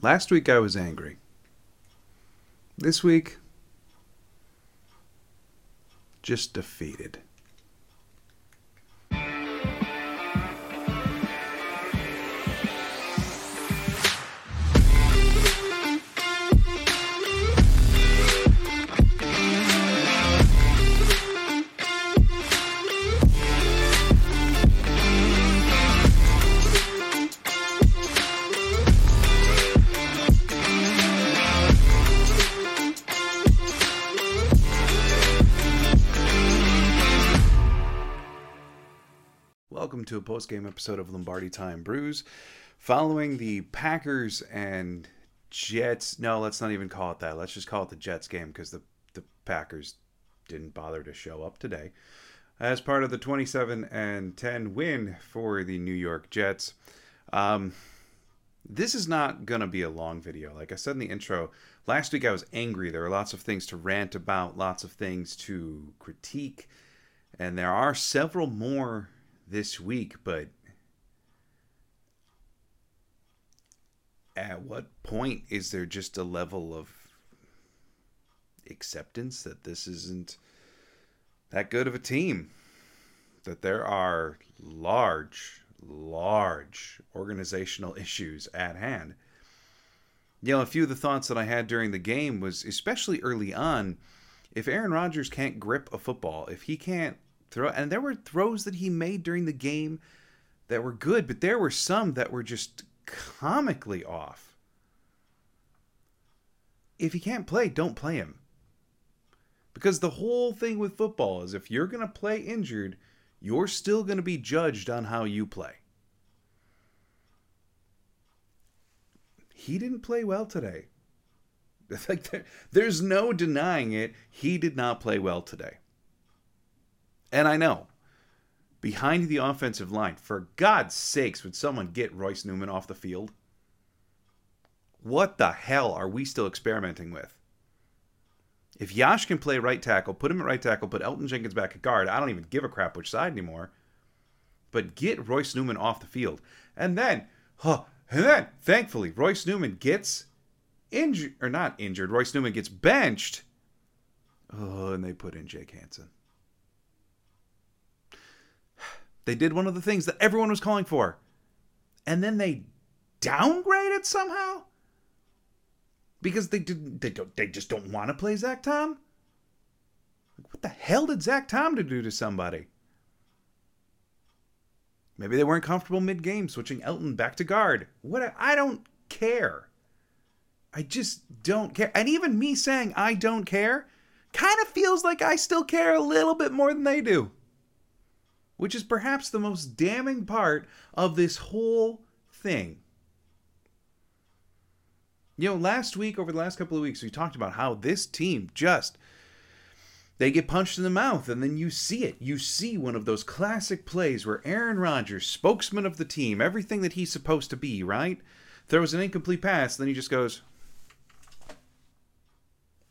Last week I was angry. This week, just defeated. A post-game episode of Lombardi Time Brews. Following the Packers and Jets, no, let's not even call it that. Let's just call it the Jets game because the, the Packers didn't bother to show up today. As part of the 27 and 10 win for the New York Jets. Um, this is not going to be a long video. Like I said in the intro, last week I was angry. There were lots of things to rant about, lots of things to critique, and there are several more this week, but at what point is there just a level of acceptance that this isn't that good of a team? That there are large, large organizational issues at hand. You know, a few of the thoughts that I had during the game was especially early on if Aaron Rodgers can't grip a football, if he can't throw and there were throws that he made during the game that were good, but there were some that were just comically off. If he can't play, don't play him. Because the whole thing with football is if you're going to play injured, you're still going to be judged on how you play. He didn't play well today. Like there, there's no denying it. He did not play well today. And I know, behind the offensive line, for God's sakes, would someone get Royce Newman off the field? What the hell are we still experimenting with? If Yosh can play right tackle, put him at right tackle, put Elgton Jenkins back at guard. I don't even give a crap which side anymore. But get Royce Newman off the field. And then, huh, and then, thankfully, Royce Newman gets injured, or not injured, Royce Newman gets benched. Oh, and they put in Jake Hanson. They did one of the things that everyone was calling for. And then they downgraded somehow? Because they didn't they don't they just don't want to play Zach Tom? What the hell did Zach Tom to do to somebody? Maybe they weren't comfortable mid-game switching Elgton back to guard. What I don't care. I just don't care. And even me saying I don't care kind of feels like I still care a little bit more than they do which is perhaps the most damning part of this whole thing. You know, last week, over the last couple of weeks, we talked about how this team just. They get punched in the mouth, and then you see it. You see one of those classic plays where Aaron Rodgers, spokesman of the team, everything that he's supposed to be, right? Throws an incomplete pass, then he just goes,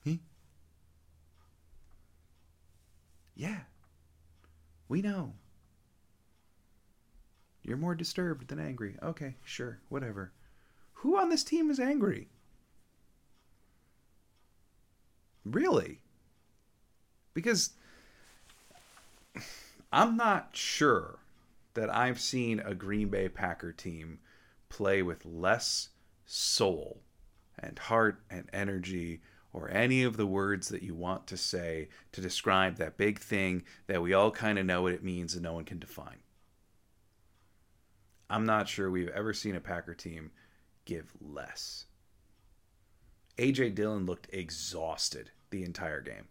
hmm? Yeah, we know. You're more disturbed than angry. Okay, sure, whatever. Who on this team is angry? Really? Because I'm not sure that I've seen a Green Bay Packer team play with less soul and heart and energy or any of the words that you want to say to describe that big thing that we all kind of know what it means and no one can define. I'm not sure we've ever seen a Packer team give less. AJ Dillon looked exhausted the entire game.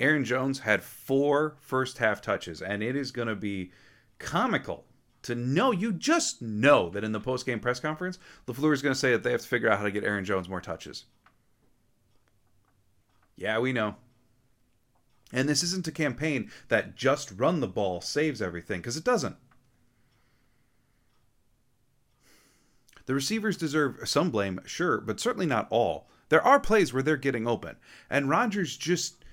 Aaron Jones had four first half touches, and it is going to be comical to know. You just know that in the post game press conference, LaFleur is going to say that they have to figure out how to get Aaron Jones more touches. Yeah, we know. And this isn't a campaign that just run the ball saves everything, because it doesn't. The receivers deserve some blame, sure, but certainly not all. There are plays where they're getting open, and Rodgers just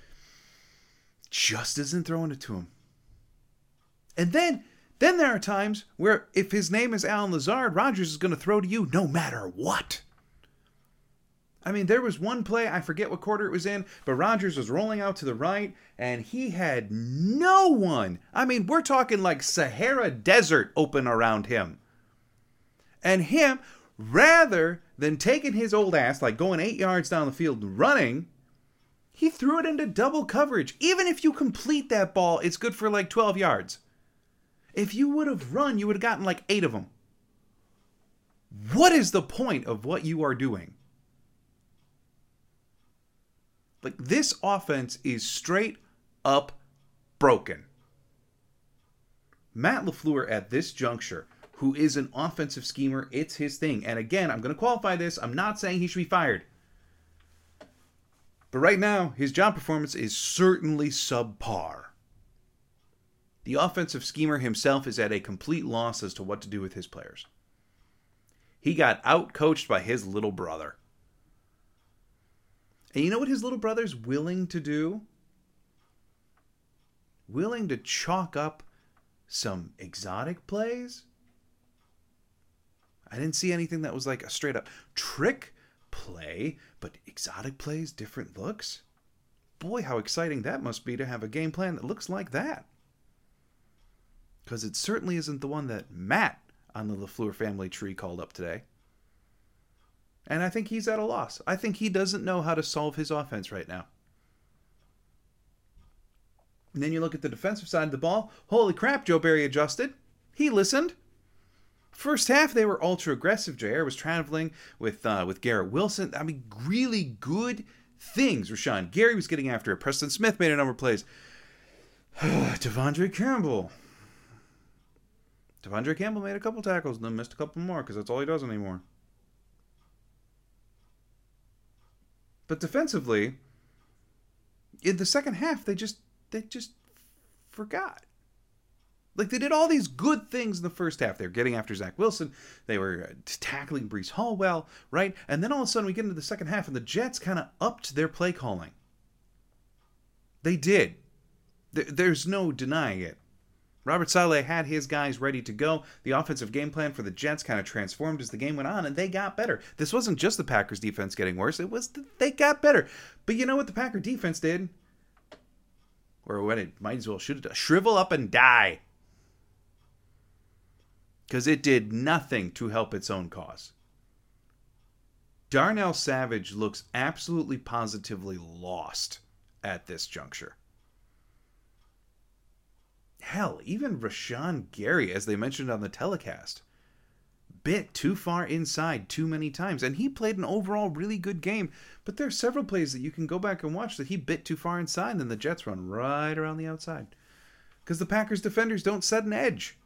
just isn't throwing it to him. And then Then there are times where if his name is Allen Lazard, Rodgers is going to throw to you no matter what. I mean, there was one play, I forget what quarter it was in, but Rodgers was rolling out to the right and he had no one. I mean, we're talking like Sahara Desert open around him. And him, rather than taking his old ass, like going eight yards down the field and running, he threw it into double coverage. Even if you complete that ball, it's good for like 12 yards. If you would have run, you would have gotten like eight of them. What is the point of what you are doing? Like, this offense is straight up broken. Matt LaFleur at this juncture, who is an offensive schemer, it's his thing. And again, I'm going to qualify this. I'm not saying he should be fired. But right now, his job performance is certainly subpar. The offensive schemer himself is at a complete loss as to what to do with his players. He got out coached by his little brother. And you know what his little brother's willing to do? Willing to chalk up some exotic plays? I didn't see anything that was like a straight up trick play, but exotic plays, different looks. Boy, how exciting that must be to have a game plan that looks like that. Because it certainly isn't the one that Matt on the LaFleur family tree called up today. And I think he's at a loss. I think he doesn't know how to solve his offense right now. And then you look at the defensive side of the ball. Holy crap, Joe Barry adjusted. He listened. First half, they were ultra aggressive. Jaire was traveling with uh, with Garrett Wilson. I mean, really good things. Rashan Gary was getting after it. Preston Smith made a number of plays. De'Vondre Campbell. De'Vondre Campbell made a couple tackles and then missed a couple more because that's all he does anymore. But defensively, in the second half, they just they just forgot. Like they did all these good things in the first half. They were getting after Zach Wilson. They were uh, tackling Breece Hall well, right? And then all of a sudden we get into the second half, and the Jets kind of upped their play calling. They did. There's no denying it. Robert Saleh had his guys ready to go. The offensive game plan for the Jets kind of transformed as the game went on, and they got better. This wasn't just the Packers defense getting worse, it was the, they got better. But you know what the Packer defense did? Or what it might as well should have done shrivel up and die. Because it did nothing to help its own cause. Darnell Savage looks absolutely positively lost at this juncture. Hell, even Rashan Gary, as they mentioned on the telecast, bit too far inside too many times. And he played an overall really good game. But there are several plays that you can go back and watch that he bit too far inside, and then the Jets run right around the outside. Because the Packers defenders don't set an edge.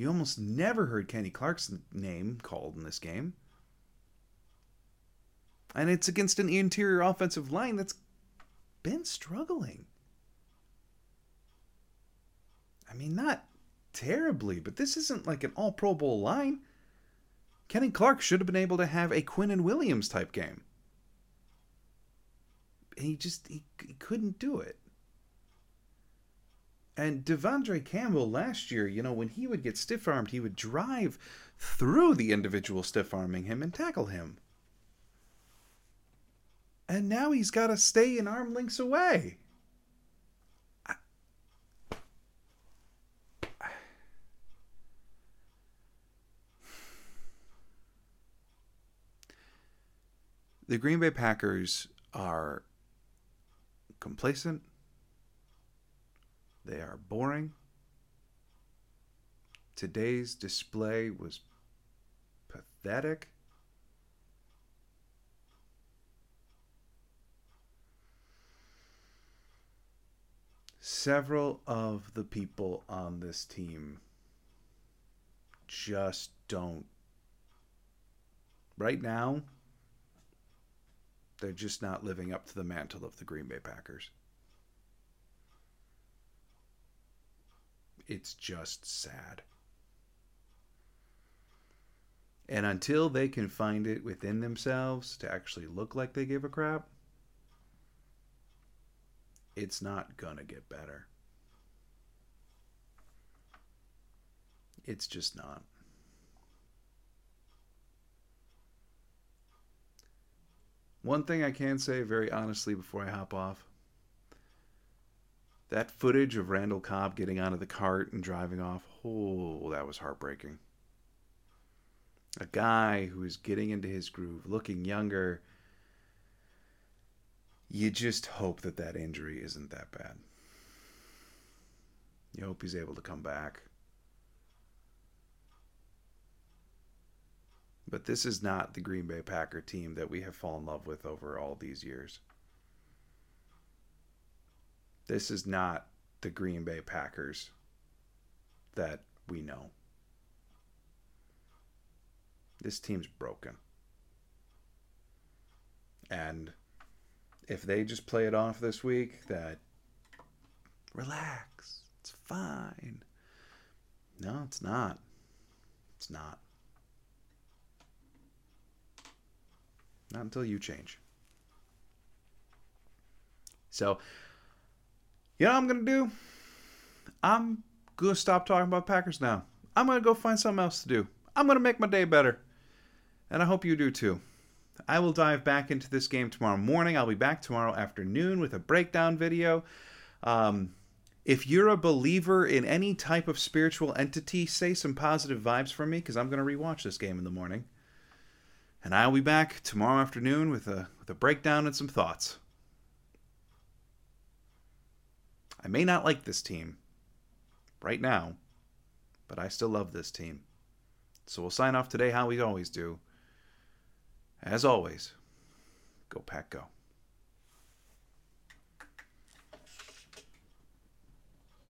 You almost never heard Kenny Clark's name called in this game. And it's against an interior offensive line that's been struggling. I mean, not terribly, but this isn't like an all Pro Bowl line. Kenny Clark should have been able to have a Quinnen Williams type game. He just he, he couldn't do it. And De'Vondre Campbell last year, you know, when he would get stiff armed, he would drive through the individual stiff arming him and tackle him and now he's got to stay an arm lengths away. The Green Bay Packers are complacent. They are boring. Today's display was pathetic. several of the people on this team just don't right now they're just not living up to the mantle of the Green Bay Packers. It's just sad. And until they can find it within themselves to actually look like they give a crap, it's not going to get better. It's just not. One thing I can say very honestly before I hop off that footage of Randall Cobb getting out of the cart and driving off, oh, that was heartbreaking. A guy who is getting into his groove, looking younger. You just hope that that injury isn't that bad. You hope he's able to come back. But this is not the Green Bay Packer team that we have fallen in love with over all these years. This is not the Green Bay Packers that we know. This team's broken. And if they just play it off this week, that relax, it's fine. No, it's not. It's not. Not until you change. So, you know what I'm going to do? I'm going to stop talking about Packers now. I'm going to go find something else to do. I'm going to make my day better. And I hope you do too. I will dive back into this game tomorrow morning. I'll be back tomorrow afternoon with a breakdown video. Um, if you're a believer in any type of spiritual entity, say some positive vibes for me because I'm going to rewatch this game in the morning. And I'll be back tomorrow afternoon with a with a breakdown and some thoughts. I may not like this team right now, but I still love this team. So we'll sign off today how we always do. As always, go Pack Go.